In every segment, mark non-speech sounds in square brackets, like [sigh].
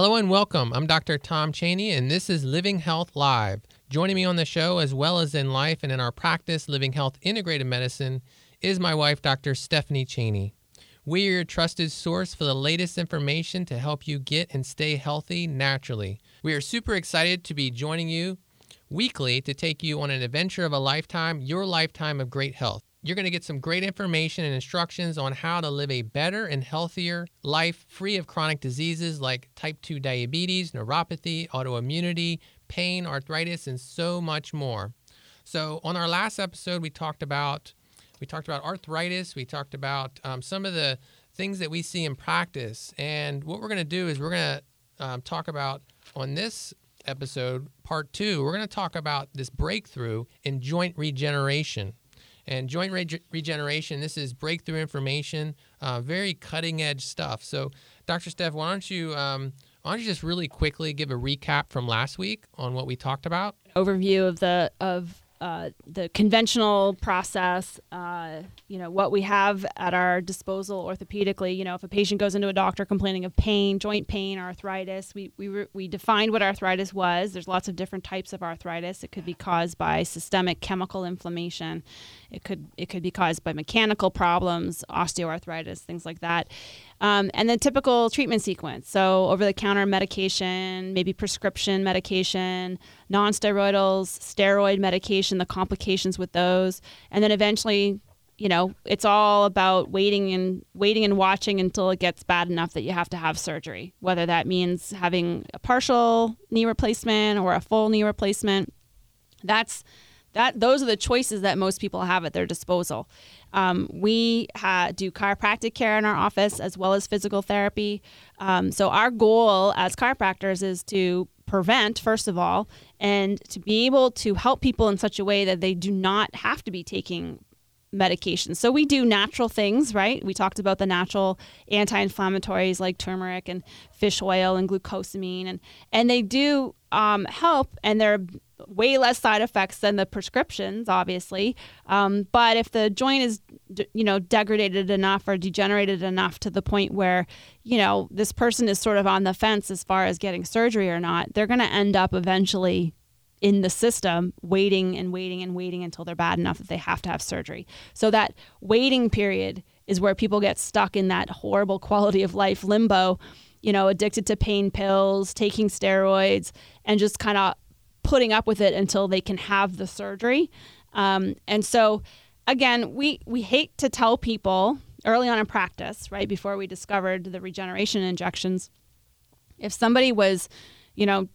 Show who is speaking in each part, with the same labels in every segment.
Speaker 1: Hello and welcome. I'm Dr. Tom Cheney, and this is Living Health Live. Joining me on the show, as well as in life and in our practice, Living Health Integrated Medicine, is my wife, Dr. Stephanie Cheney. We're your trusted source for the latest information to help you get and stay healthy naturally. We are super excited to be joining you weekly to take you on an adventure of a lifetime, your lifetime of great health. You're going to get some great information and instructions on how to live a better and healthier life free of chronic diseases like type 2 diabetes, neuropathy, autoimmunity, pain, arthritis, and so much more. So, on our last episode, we talked about we talked about arthritis. We talked about um, some of the things that we see in practice. And what we're going to do is we're going to um, talk about on this episode, part two, we're going to talk about this breakthrough in joint regeneration. And joint re- regeneration, this is breakthrough information, uh, very cutting edge stuff. So, Dr. Steph, why don't you um, why don't you just really quickly give a recap from last week on what we talked about?
Speaker 2: Overview of the of uh, the conventional process, uh, you know, what we have at our disposal orthopedically. You know, if a patient goes into a doctor complaining of pain, joint pain, arthritis, we, we, re- we defined what arthritis was. There's lots of different types of arthritis. It could be caused by systemic chemical inflammation. It could it could be caused by mechanical problems, osteoarthritis, things like that. Um, and the typical treatment sequence. So, over the counter medication, maybe prescription medication, non steroidals, steroid medication, the complications with those. And then eventually, you know, it's all about waiting and waiting and watching until it gets bad enough that you have to have surgery, whether that means having a partial knee replacement or a full knee replacement. That's that those are the choices that most people have at their disposal. Um, we ha- do chiropractic care in our office as well as physical therapy. Um, so our goal as chiropractors is to prevent, first of all, and to be able to help people in such a way that they do not have to be taking medications. So we do natural things, right? We talked about the natural anti-inflammatories like turmeric and fish oil and glucosamine, and and they do um, help, and they're way less side effects than the prescriptions, obviously. Um, but if the joint is, you know, degraded enough or degenerated enough to the point where, you know, this person is sort of on the fence as far as getting surgery or not, they're going to end up eventually in the system waiting and waiting and waiting until they're bad enough that they have to have surgery. So that waiting period is where people get stuck in that horrible quality of life limbo, you know, addicted to pain pills, taking steroids, and just kind of putting up with it until they can have the surgery. Um, and so, again, we, we hate to tell people early on in practice, right before we discovered the regeneration injections, if somebody was, you know,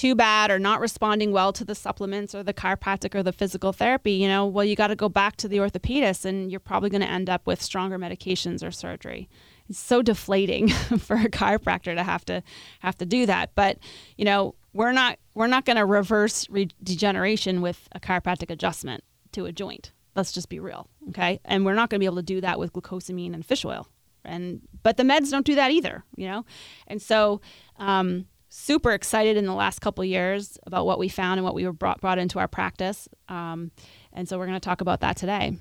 Speaker 2: too bad or not responding well to the supplements or the chiropractic or the physical therapy, you know, well, you got to go back to the orthopedist and you're probably going to end up with stronger medications or surgery. It's so deflating [laughs] for a chiropractor to have to have to do that. But, you know, we're not we're not going to reverse re- degeneration with a chiropractic adjustment to a joint. Let's just be real, okay? And we're not going to be able to do that with glucosamine and fish oil. And but the meds don't do that either, you know. And so, um, super excited in the last couple years about what we found and what we were brought brought into our practice. Um, and so we're going to talk about that today.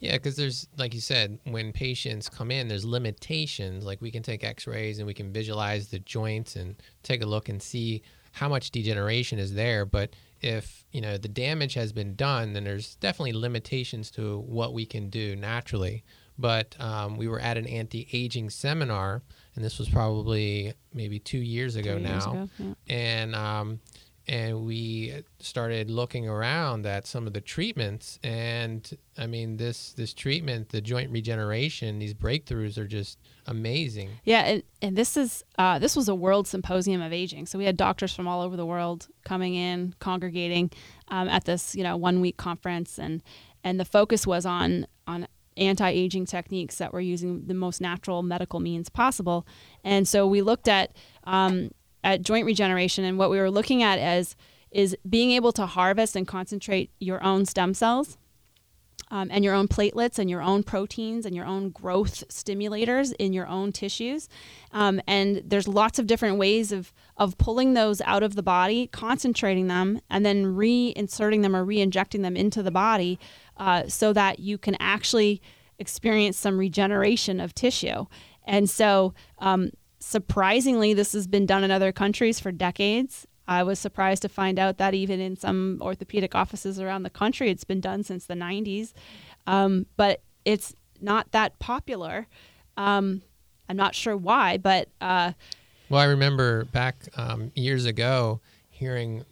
Speaker 1: Yeah, because there's, like you said, when patients come in, there's limitations. Like we can take x rays and we can visualize the joints and take a look and see how much degeneration is there. But if you know the damage has been done, then there's definitely limitations to what we can do naturally. But um, we were at an anti-aging seminar, and this was probably maybe two years ago
Speaker 2: two
Speaker 1: now,
Speaker 2: years ago, yeah.
Speaker 1: and um, and we started looking around at some of the treatments and i mean this this treatment the joint regeneration these breakthroughs are just amazing
Speaker 2: Yeah, and, and this is uh, this was a world symposium of aging. So we had doctors from all over the world coming in, congregating um, at this you know one week conference, and and the focus was on on anti-aging techniques that were using the most natural medical means possible. And so we looked at um, at joint regeneration, and what we were looking at as is being able to harvest and concentrate your own stem cells um, and your own platelets and your own proteins and your own growth stimulators in your own tissues. Um, and there's lots of different ways of, of pulling those out of the body, concentrating them, and then reinserting them or re injecting them into the body uh, so that you can actually experience some regeneration of tissue. And so, um, surprisingly, this has been done in other countries for decades. I was surprised to find out that even in some orthopedic offices around the country, it's been done since the 90s. Um, but it's not that popular. Um, I'm not sure why, but. Uh,
Speaker 1: well, I remember back um, years ago hearing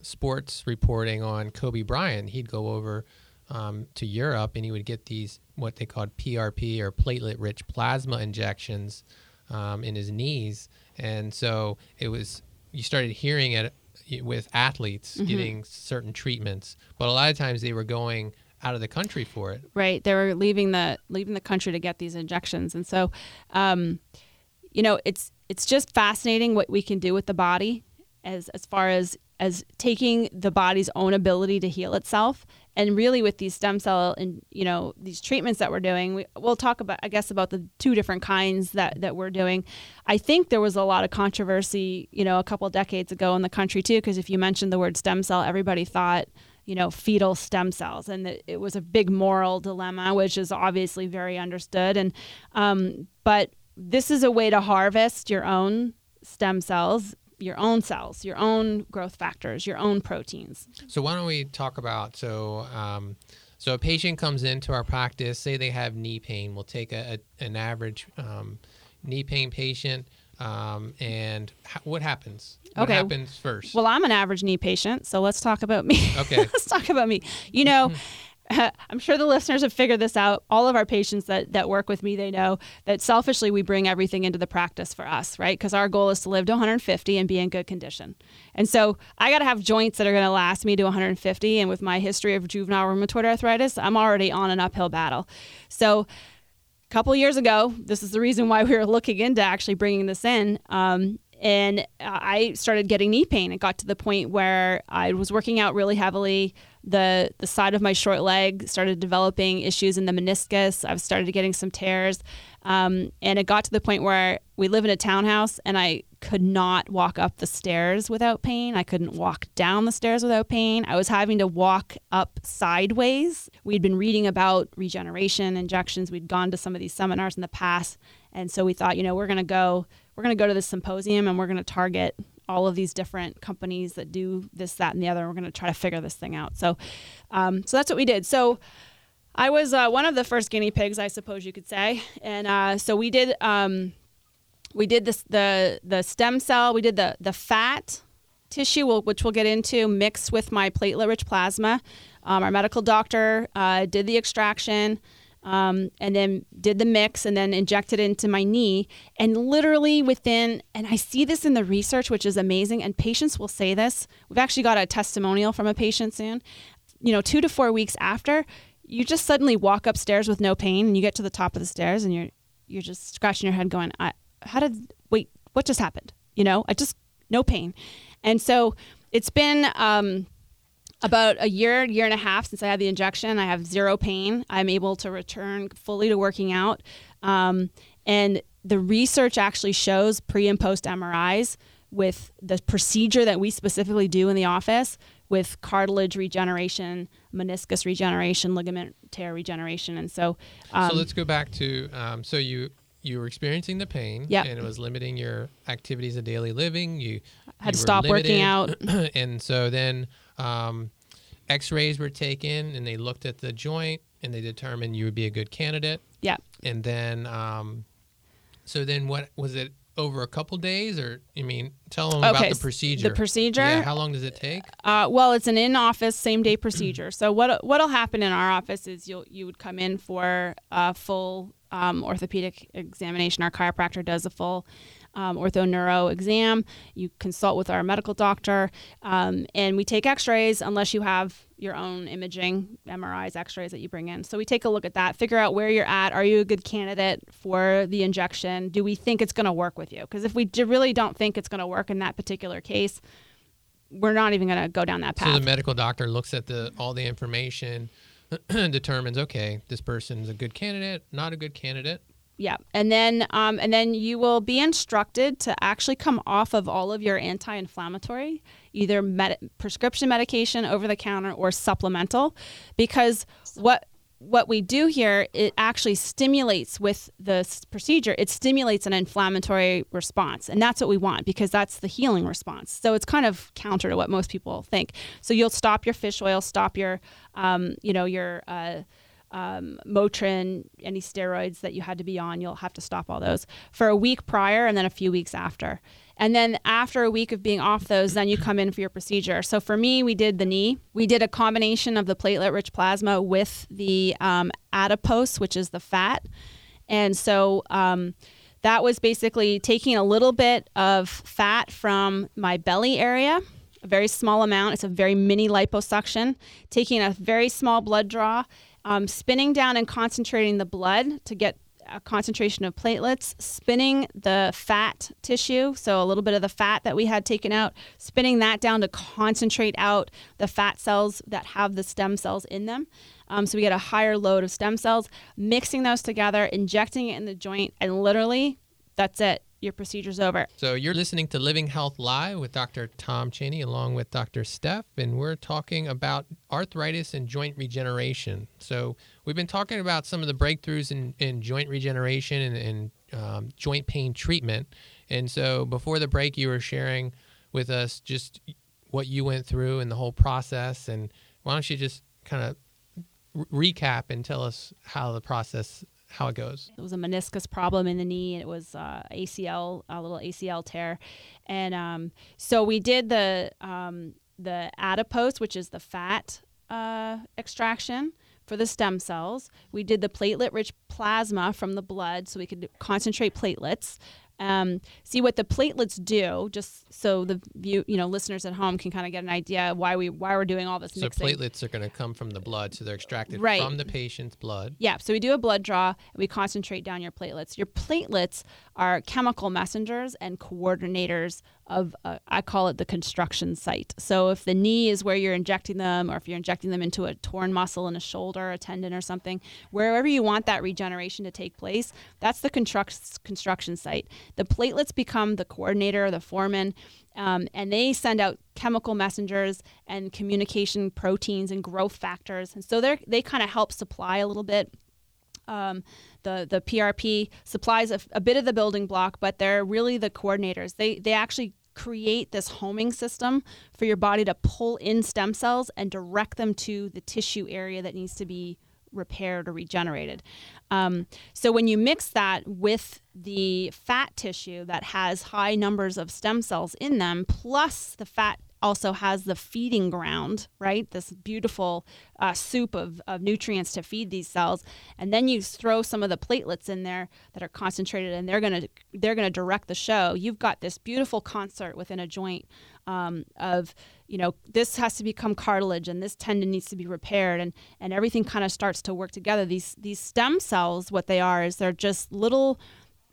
Speaker 1: sports reporting on Kobe Bryant. He'd go over um, to Europe and he would get these, what they called PRP or platelet rich plasma injections um, in his knees. And so it was, you started hearing it with athletes mm-hmm. getting certain treatments, but a lot of times they were going out of the country for it.
Speaker 2: Right, they were leaving the leaving the country to get these injections, and so, um, you know, it's it's just fascinating what we can do with the body, as as far as as taking the body's own ability to heal itself and really with these stem cell and you know these treatments that we're doing we, will talk about i guess about the two different kinds that that we're doing. I think there was a lot of controversy you know a couple decades ago in the country too because if you mentioned the word stem cell everybody thought you know fetal stem cells and it, it was a big moral dilemma which is obviously very understood. And um, but this is a way to harvest your own stem cells your own cells, your own growth factors, your own proteins.
Speaker 1: So why don't we talk about so um, so a patient comes into our practice, say they have knee pain. We'll take a, a an average um, knee pain patient. Um, and ha- what happens? What
Speaker 2: okay.
Speaker 1: happens first?
Speaker 2: Well, I'm an average knee patient, so let's talk about me.
Speaker 1: Okay. [laughs]
Speaker 2: let's talk about me. You know, [laughs] [laughs] I'm sure the listeners have figured this out. All of our patients that, that work with me, they know that selfishly we bring everything into the practice for us, right? Because our goal is to live to 150 and be in good condition. And so I got to have joints that are going to last me to 150. And with my history of juvenile rheumatoid arthritis, I'm already on an uphill battle. So a couple years ago, this is the reason why we were looking into actually bringing this in. Um, and I started getting knee pain. It got to the point where I was working out really heavily the the side of my short leg started developing issues in the meniscus. I've started getting some tears, um, and it got to the point where we live in a townhouse, and I could not walk up the stairs without pain. I couldn't walk down the stairs without pain. I was having to walk up sideways. We'd been reading about regeneration injections. We'd gone to some of these seminars in the past, and so we thought, you know, we're going to go. We're going to go to this symposium and we're going to target all of these different companies that do this, that, and the other. We're going to try to figure this thing out. So, um, so that's what we did. So, I was uh, one of the first guinea pigs, I suppose you could say, and uh, so we did. Um, we did this the the stem cell. We did the the fat tissue, which we'll get into, mixed with my platelet-rich plasma. Um, our medical doctor uh, did the extraction um, and then did the mix and then injected into my knee. And literally within, and I see this in the research, which is amazing, and patients will say this. We've actually got a testimonial from a patient soon. You know, two to four weeks after, you just suddenly walk upstairs with no pain and you get to the top of the stairs and you're you're just scratching your head going, I, how did wait, what just happened? You know, I just no pain. And so it's been um, about a year, year and a half since I had the injection. I have zero pain. I'm able to return fully to working out. Um, and the research actually shows pre and post MRIs with the procedure that we specifically do in the office with cartilage regeneration, meniscus regeneration, ligament tear regeneration. And so,
Speaker 1: um, so let's go back to um, so you you were experiencing the pain
Speaker 2: yep.
Speaker 1: and it was limiting your activities of daily living. You
Speaker 2: had you to stop limited, working out. [clears throat]
Speaker 1: and so then um, X-rays were taken, and they looked at the joint, and they determined you would be a good candidate.
Speaker 2: Yeah.
Speaker 1: And then, um, so then what was it? Over a couple days, or I mean, tell them okay, about the procedure.
Speaker 2: The procedure.
Speaker 1: Yeah. How long does it take?
Speaker 2: Uh, well, it's an in-office same-day [clears throat] procedure. so what what'll happen in our office is you'll you would come in for a full um, orthopedic examination. Our chiropractor does a full um, ortho neuro exam. You consult with our medical doctor, um, and we take x rays unless you have your own imaging, MRIs, x rays that you bring in. So we take a look at that, figure out where you're at. Are you a good candidate for the injection? Do we think it's going to work with you? Because if we really don't think it's going to work in that particular case, we're not even going to go down that path.
Speaker 1: So the medical doctor looks at the all the information, [clears throat] determines okay, this person's a good candidate, not a good candidate,
Speaker 2: yeah, and then um, and then you will be instructed to actually come off of all of your anti-inflammatory, either med- prescription medication, over the counter, or supplemental, because what what we do here, it actually stimulates with the procedure, it stimulates an inflammatory response. And that's what we want because that's the healing response. So it's kind of counter to what most people think. So you'll stop your fish oil, stop your, um, you know, your, uh, um, Motrin, any steroids that you had to be on, you'll have to stop all those for a week prior and then a few weeks after. And then after a week of being off those, then you come in for your procedure. So for me, we did the knee. We did a combination of the platelet rich plasma with the um, adipose, which is the fat. And so um, that was basically taking a little bit of fat from my belly area, a very small amount. It's a very mini liposuction, taking a very small blood draw, um, spinning down and concentrating the blood to get a concentration of platelets, spinning the fat tissue, so a little bit of the fat that we had taken out, spinning that down to concentrate out the fat cells that have the stem cells in them. Um, so we get a higher load of stem cells, mixing those together, injecting it in the joint, and literally that's it your procedure's over.
Speaker 1: So you're listening to Living Health Live with Dr. Tom Cheney along with Dr. Steph, and we're talking about arthritis and joint regeneration. So we've been talking about some of the breakthroughs in, in joint regeneration and, and um, joint pain treatment. And so before the break, you were sharing with us just what you went through and the whole process. And why don't you just kind of re- recap and tell us how the process how it goes.
Speaker 2: It was a meniscus problem in the knee. It was uh, ACL, a little ACL tear, and um, so we did the um, the adipose, which is the fat uh, extraction for the stem cells. We did the platelet-rich plasma from the blood, so we could concentrate platelets. Um, see what the platelets do, just so the view, you know, listeners at home can kind of get an idea why we why we're doing all this
Speaker 1: so
Speaker 2: mixing.
Speaker 1: platelets are going to come from the blood, so they're extracted
Speaker 2: Right.
Speaker 1: from the patient's blood.
Speaker 2: Yeah, so we do a blood draw and we concentrate down your platelets. Your platelets are chemical messengers and coordinators of, uh, I call it the construction site. So if the knee is where you're injecting them, or if you're injecting them into a torn muscle in a shoulder, a tendon, or something, wherever you want that regeneration to take place, that's the construct- construction site. The platelets become the coordinator, the foreman, um, and they send out chemical messengers and communication proteins and growth factors. And so they they kind of help supply a little bit um, the the PRP supplies a, a bit of the building block, but they're really the coordinators. They they actually create this homing system for your body to pull in stem cells and direct them to the tissue area that needs to be repaired or regenerated. Um, so when you mix that with the fat tissue that has high numbers of stem cells in them, plus the fat also has the feeding ground, right? This beautiful uh, soup of, of nutrients to feed these cells, and then you throw some of the platelets in there that are concentrated, and they're gonna they're gonna direct the show. You've got this beautiful concert within a joint um, of you know this has to become cartilage, and this tendon needs to be repaired, and and everything kind of starts to work together. These these stem cells, what they are is they're just little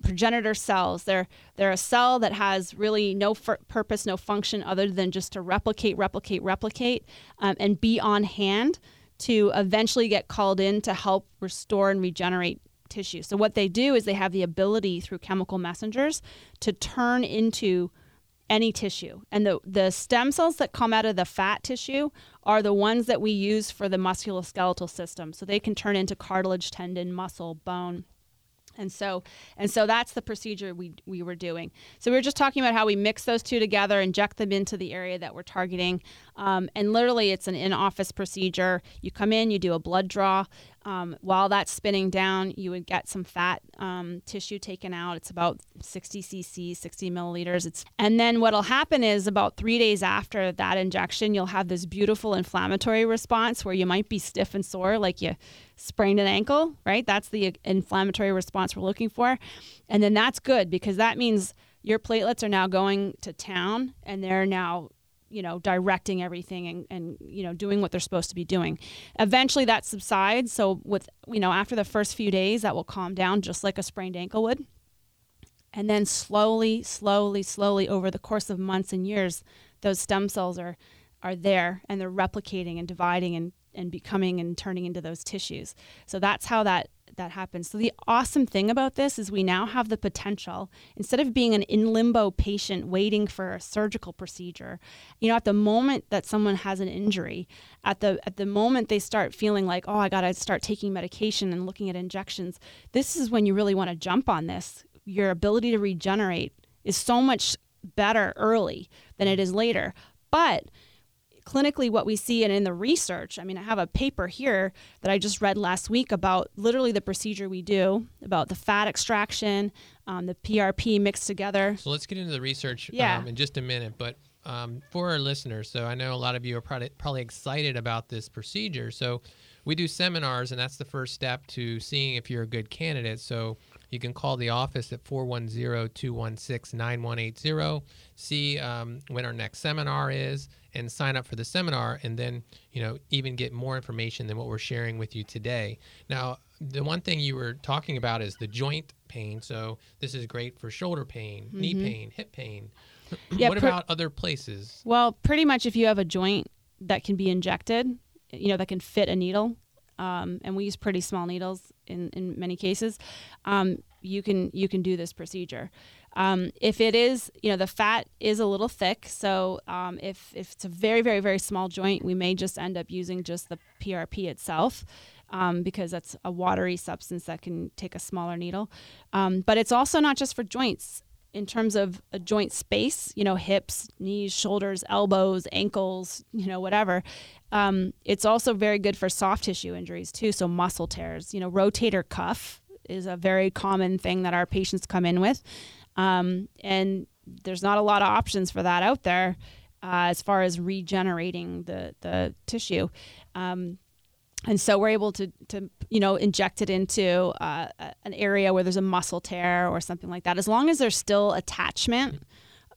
Speaker 2: progenitor cells. They're they're a cell that has really no f- purpose, no function other than just to replicate, replicate, replicate, um, and be on hand to eventually get called in to help restore and regenerate tissue. So what they do is they have the ability through chemical messengers to turn into any tissue. And the, the stem cells that come out of the fat tissue are the ones that we use for the musculoskeletal system. So they can turn into cartilage, tendon, muscle, bone. And so and so that's the procedure we we were doing. So we were just talking about how we mix those two together, inject them into the area that we're targeting, um, and literally it's an in-office procedure. You come in, you do a blood draw. Um, while that's spinning down, you would get some fat um, tissue taken out. It's about 60 cc, 60 milliliters. It's and then what'll happen is about three days after that injection, you'll have this beautiful inflammatory response where you might be stiff and sore, like you sprained an ankle. Right? That's the inflammatory response we're looking for, and then that's good because that means your platelets are now going to town and they're now you know directing everything and, and you know doing what they're supposed to be doing. Eventually that subsides. So with you know after the first few days that will calm down just like a sprained ankle would. And then slowly slowly slowly over the course of months and years those stem cells are are there and they're replicating and dividing and and becoming and turning into those tissues. So that's how that that happens. So the awesome thing about this is we now have the potential instead of being an in limbo patient waiting for a surgical procedure. You know, at the moment that someone has an injury, at the at the moment they start feeling like, "Oh, I got to start taking medication and looking at injections." This is when you really want to jump on this. Your ability to regenerate is so much better early than it is later. But clinically what we see and in the research i mean i have a paper here that i just read last week about literally the procedure we do about the fat extraction um, the prp mixed together.
Speaker 1: So let's get into the research
Speaker 2: yeah.
Speaker 1: um, in just a minute but um, for our listeners so i know a lot of you are probably, probably excited about this procedure. So we do seminars and that's the first step to seeing if you're a good candidate. So you can call the office at 410-216-9180 see um, when our next seminar is and sign up for the seminar and then you know even get more information than what we're sharing with you today. Now the one thing you were talking about is the joint pain. So this is great for shoulder pain mm-hmm. knee pain hip pain. [clears throat] Yeah, what about other places?
Speaker 2: Well pretty much if you have a joint that can be injected you know that can fit a needle um, and we use pretty small needles in, in many cases um, you can you can do this procedure um, if it is, you know, the fat is a little thick, so um, if, if it's a very, very, very small joint, we may just end up using just the PRP itself. Um, because that's a watery substance that can take a smaller needle. Um, but it's also not just for joints. In terms of a joint space, you know, hips, knees, shoulders, elbows, ankles, you know, whatever. Um, it's also very good for soft tissue injuries too. So muscle tears, you know, rotator cuff is a very common thing that our patients come in with. Um, and there's not a lot of options for that out there uh, as far as regenerating the, the tissue. Um, and so we're able to, to you know inject it into uh, an area where there's a muscle tear or something like that as long as there's still attachment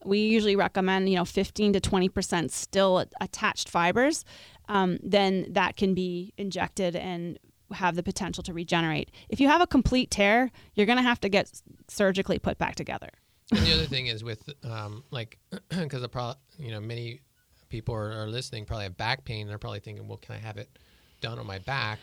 Speaker 2: we usually recommend you know 15 to 20 percent still attached fibers um, then that can be injected and have the potential to regenerate. If you have a complete tear, you're going to have to get surgically put back together.
Speaker 1: And the other thing is with um, like [clears throat] because the pro- you know many people are, are listening probably have back pain. and They're probably thinking, well, can I have it done on my back?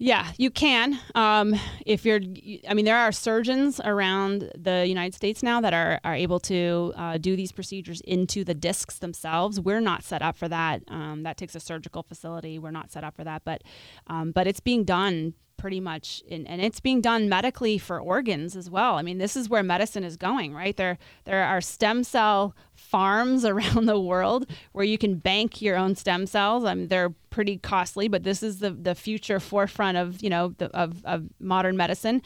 Speaker 2: Yeah, you can. Um, if you're, I mean, there are surgeons around the United States now that are, are able to uh, do these procedures into the discs themselves. We're not set up for that. Um, that takes a surgical facility. We're not set up for that, but um, but it's being done pretty much in, and it's being done medically for organs as well. I mean, this is where medicine is going, right? There there are stem cell farms [laughs] around the world where you can bank your own stem cells. I mean, they're pretty costly, but this is the the future forefront of, you know, the, of of modern medicine.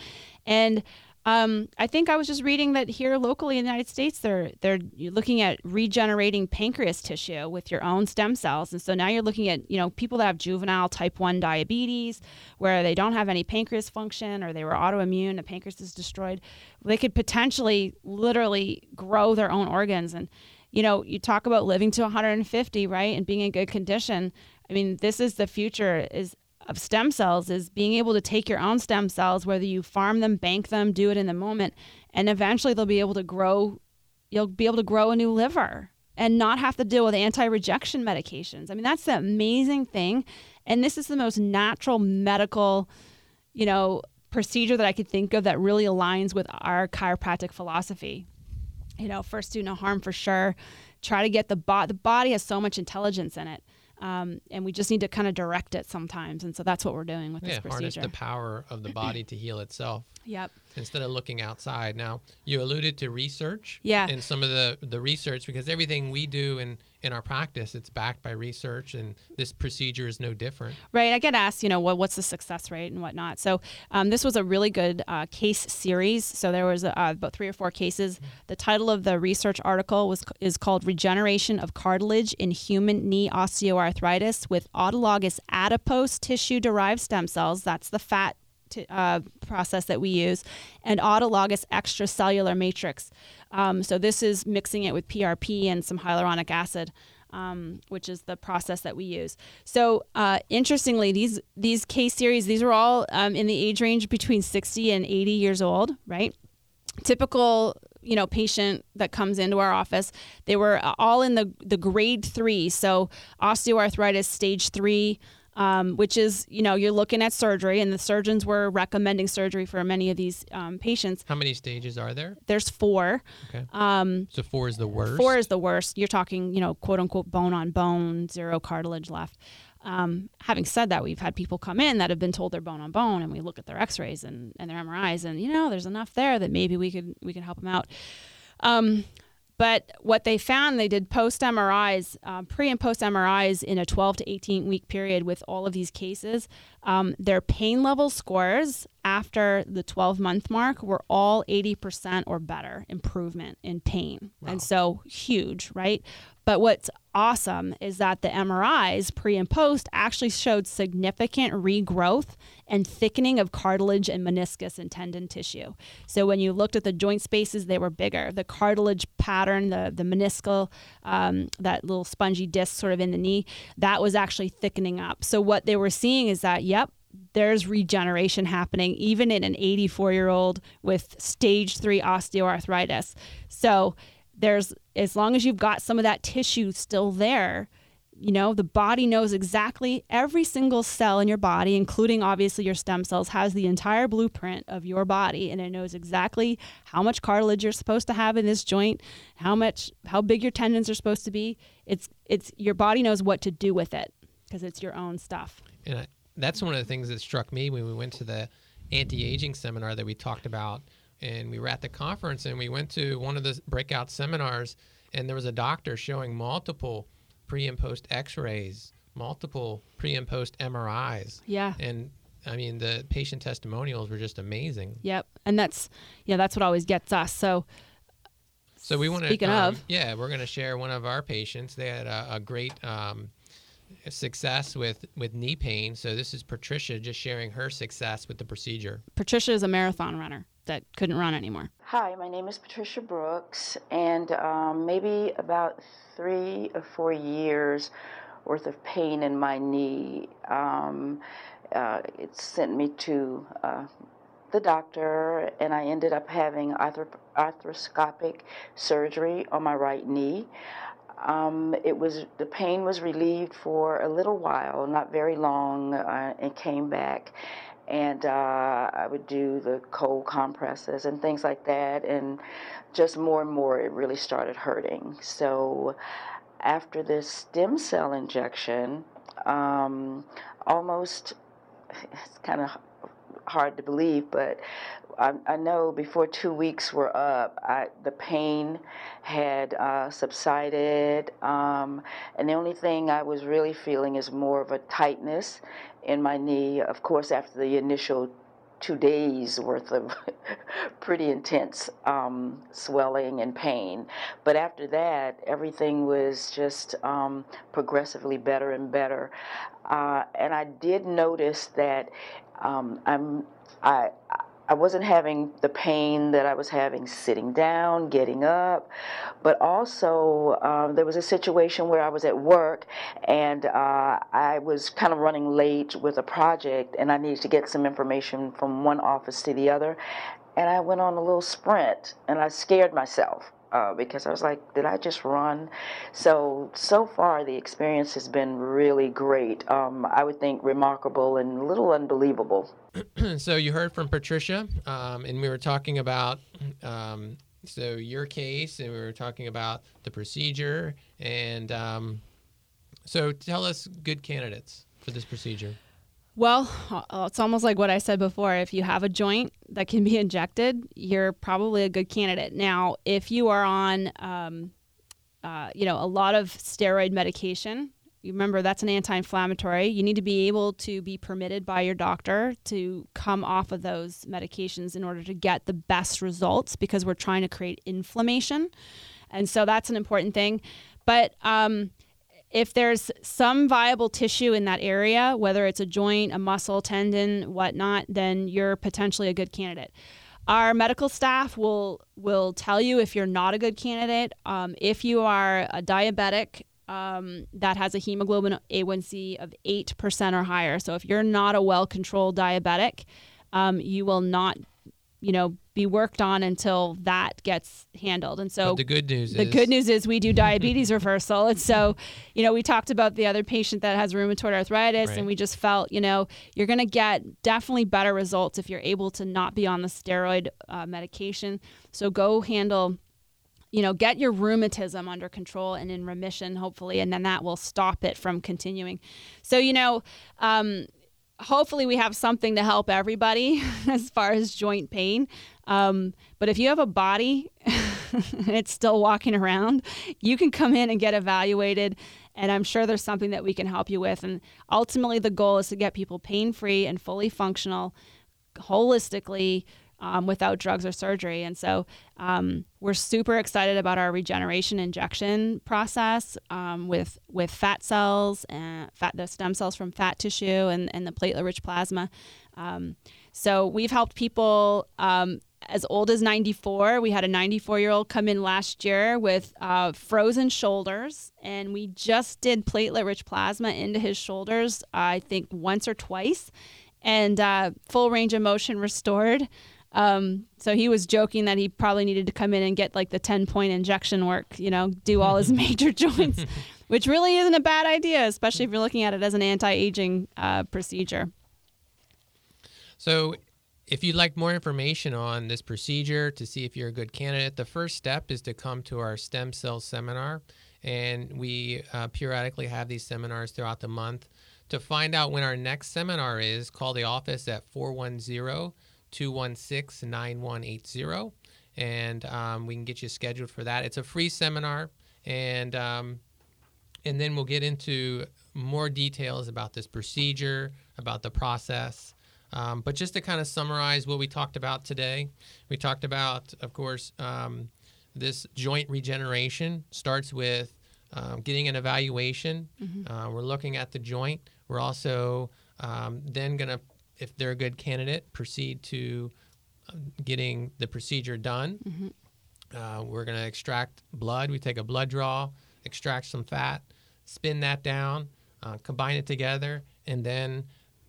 Speaker 2: And um, I think I was just reading that here locally in the United States, they're they're looking at regenerating pancreas tissue with your own stem cells, and so now you're looking at you know people that have juvenile type one diabetes, where they don't have any pancreas function or they were autoimmune, the pancreas is destroyed. They could potentially, literally, grow their own organs, and you know you talk about living to 150, right, and being in good condition. I mean, this is the future. Is of stem cells is being able to take your own stem cells, whether you farm them, bank them, do it in the moment, and eventually they'll be able to grow. You'll be able to grow a new liver and not have to deal with anti-rejection medications. I mean, that's the amazing thing, and this is the most natural medical, you know, procedure that I could think of that really aligns with our chiropractic philosophy. You know, first do no harm for sure. Try to get the body. The body has so much intelligence in it um, and we just need to kind of direct it sometimes. And so that's what we're doing with
Speaker 1: yeah,
Speaker 2: this procedure.
Speaker 1: harness the power of the body to heal itself. [laughs]
Speaker 2: Yep.
Speaker 1: Instead of looking outside. Now, you alluded to research.
Speaker 2: Yeah.
Speaker 1: And some of the, the research, because everything we do in, in our practice, it's backed by research, and this procedure is no different.
Speaker 2: Right. I get asked, you know, what, what's the success rate and whatnot. So um, this was a really good uh, case series. So there was uh, about three or four cases. The title of the research article was is called "Regeneration of Cartilage in Human Knee Osteoarthritis with Autologous Adipose Tissue Derived Stem Cells." That's the fat to, uh, process that we use, and autologous extracellular matrix. Um, so this is mixing it with PRP and some hyaluronic acid. Um, which is the process that we use. So uh, interestingly, these these case series these are all um, in the age range between 60 and 80 years old, right? Typical you know patient that comes into our office they were all in the the grade three so osteoarthritis stage three um, which is, you know, you're looking at surgery, and the surgeons were recommending surgery for many of these um, patients.
Speaker 1: How many stages are there?
Speaker 2: There's four.
Speaker 1: Okay.
Speaker 2: Um,
Speaker 1: So four is the worst.
Speaker 2: Four is the worst. You're talking, you know, quote unquote bone on bone, zero cartilage left. Um, having said that, we've had people come in that have been told they're bone on bone, and we look at their X-rays and, and their MRIs, and you know, there's enough there that maybe we could we could help them out. Um, but what they found, they did post MRIs, um, pre and post MRIs in a 12 to 18 week period with all of these cases. Um, their pain level scores after the 12 month mark were all 80% or better improvement in pain.
Speaker 1: Wow.
Speaker 2: And so huge, right? But what's awesome is that the MRIs pre and post actually showed significant regrowth and thickening of cartilage and meniscus and tendon tissue. So when you looked at the joint spaces, they were bigger. The cartilage pattern, the the meniscal, um, that little spongy disc sort of in the knee, that was actually thickening up. So what they were seeing is that, yep, there's regeneration happening even in an 84 year old with stage three osteoarthritis. So there's as long as you've got some of that tissue still there, you know, the body knows exactly every single cell in your body, including obviously your stem cells, has the entire blueprint of your body and it knows exactly how much cartilage you're supposed to have in this joint, how much how big your tendons are supposed to be. It's it's your body knows what to do with it because it's your own stuff.
Speaker 1: And I, that's one of the things that struck me when we went to the anti-aging seminar that we talked about and we were at the conference and we went to one of the breakout seminars and there was a doctor showing multiple pre and post x-rays multiple pre and post mris
Speaker 2: Yeah.
Speaker 1: and i mean the patient testimonials were just amazing
Speaker 2: Yep. And that's yeah, that's what always gets us. So
Speaker 1: so we want to
Speaker 2: Speaking
Speaker 1: um,
Speaker 2: of.
Speaker 1: yeah we're going to share one of our patients they had a, a great um, success with with knee pain so this is patricia just sharing her success with the procedure
Speaker 2: Patricia is a marathon runner that couldn't run anymore.
Speaker 3: Hi, my name is Patricia Brooks, and um, maybe about three or four years worth of pain in my knee. Um, uh, it sent me to uh, the doctor, and I ended up having arthro- arthroscopic surgery on my right knee. Um, it was the pain was relieved for a little while, not very long, uh, and came back and uh, I would do the cold compresses and things like that, and just more and more it really started hurting. So after this stem cell injection, um, almost [laughs] it's kind of hard to believe, but I, I know before two weeks were up, I, the pain had uh, subsided, um, and the only thing I was really feeling is more of a tightness in my knee. Of course, after the initial two days worth of [laughs] pretty intense um, swelling and pain. But after that, everything was just um, progressively better and better. Uh, and I did notice that um, I'm I. I wasn't having the pain that I was having sitting down, getting up, but also um, there was a situation where I was at work and uh, I was kind of running late with a project and I needed to get some information from one office to the other. And I went on a little sprint and I scared myself. Uh, because I was like, did I just run? So, so far the experience has been really great. Um, I would think remarkable and a little unbelievable. [clears throat]
Speaker 1: so you heard from Patricia, um, and we were talking about um, so your case, and we were talking about the procedure, and um, so tell us good candidates for this procedure.
Speaker 2: Well, uh, it's almost like what I said before. If you have a joint that can be [laughs] injected, you're probably a good candidate. Now, if you are on, um, uh, you know, a lot of steroid medication, you remember that's an anti-inflammatory. You need to be able to be permitted by your doctor to come off of those medications in order to get the best results because we're trying to create inflammation, and so that's an important thing. But um, if there's some viable tissue in that area, whether it's a joint, a muscle, tendon, whatnot, then you're potentially a good candidate. Our medical staff will will tell you if you're not a good candidate. Um, if you are a diabetic um, that has a hemoglobin A1C of eight percent or higher, so if you're not a well controlled diabetic, um, you will not, you know, be worked on until that gets handled. And so
Speaker 1: But the good news
Speaker 2: the
Speaker 1: is
Speaker 2: good news is we do diabetes [laughs] reversal. And so, you know, we talked about the other patient that has rheumatoid arthritis,
Speaker 1: Right.
Speaker 2: and we just felt, you know, you're going to get definitely better results if you're able to not be on the steroid uh, medication. So go handle. You know, get your rheumatism under control and in remission, hopefully, and then that will stop it from continuing. So, you know, um, hopefully we have something to help everybody [laughs] as far as joint pain. Um, but if you have a body [laughs] it's still walking around, you can come in and get evaluated. And I'm sure there's something that we can help you with. And ultimately, the goal is to get people pain free and fully functional holistically um, without drugs or surgery. And so um, we're super excited about our regeneration injection process um, with with fat cells and fat the stem cells from fat tissue and, and the platelet rich plasma. Um, so we've helped people um, as old as 94. We had a 94 year old come in last year with uh, frozen shoulders, and we just did platelet rich plasma into his shoulders, I think once or twice, and uh, full range of motion restored. Um, so he was joking that he probably needed to come in and get like the 10 point injection work, you know, do all his [laughs] major [laughs] joints, which really isn't a bad idea, especially if you're looking at it as an anti aging uh, procedure.
Speaker 1: So, if you'd like more information on this procedure to see if you're a good candidate, the first step is to come to our stem cell seminar. And we uh, periodically have these seminars throughout the month. To find out when our next seminar is, call the office at 410 216 9180. And um, we can get you scheduled for that. It's a free seminar. And um, and then we'll get into more details about this procedure, about the process. Um, but just to kind of summarize what we talked about today, we talked about, of course, um, this joint regeneration starts with um, getting an evaluation. Uh, we're looking at the joint. We're also um, then going to, if they're a good candidate, proceed to uh, getting the procedure done. Uh, we're going to extract blood. We take a blood draw, extract some fat, spin that down, uh, combine it together, and then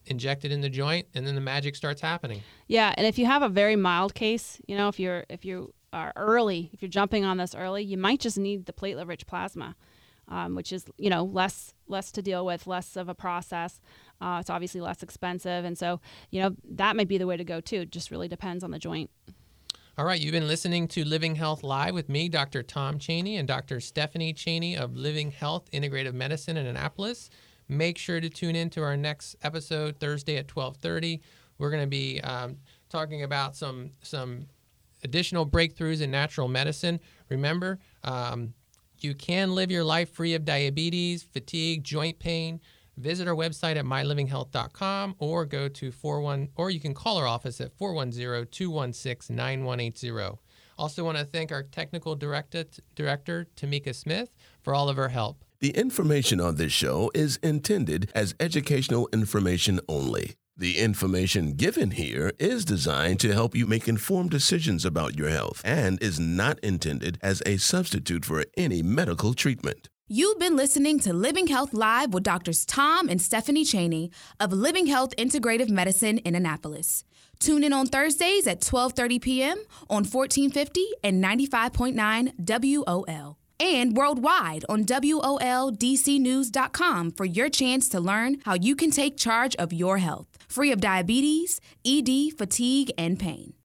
Speaker 1: inject it in the joint, and then the magic starts happening.
Speaker 2: Yeah, and if you have a very mild case, you know, if you're if you are early, if you're jumping on this early, you might just need the platelet rich plasma, um, which is you know less less to deal with, less of a process. Uh, it's obviously less expensive, and so you know that might be the way to go too. It just really depends on the joint.
Speaker 1: All right, you've been listening to Living Health Live with me, Dr. Tom Cheney, and Dr. Stephanie Cheney of Living Health Integrative Medicine in Annapolis. Make sure to tune in to our next episode Thursday at 12:30. We're going to be um, talking about some some additional breakthroughs in natural medicine. Remember, um, you can live your life free of diabetes, fatigue, joint pain. Visit our website at mylivinghealth.com or go to 41 or you can call our office at 410-216-9180. Also want to thank our technical director, director Tamika Smith for all of her help.
Speaker 4: The information on this show is intended as educational information only. The information given here is designed to help you make informed decisions about your health and is not intended as a substitute for any medical treatment.
Speaker 5: You've been listening to Living Health Live with Doctors Tom and Stephanie Cheney of Living Health Integrative Medicine in Annapolis. Tune in on Thursdays at 12:30 p.m. on 1450 and 95.9 WOL. And worldwide on WOLDCnews.com for your chance to learn how you can take charge of your health, free of diabetes, ED, fatigue, and pain.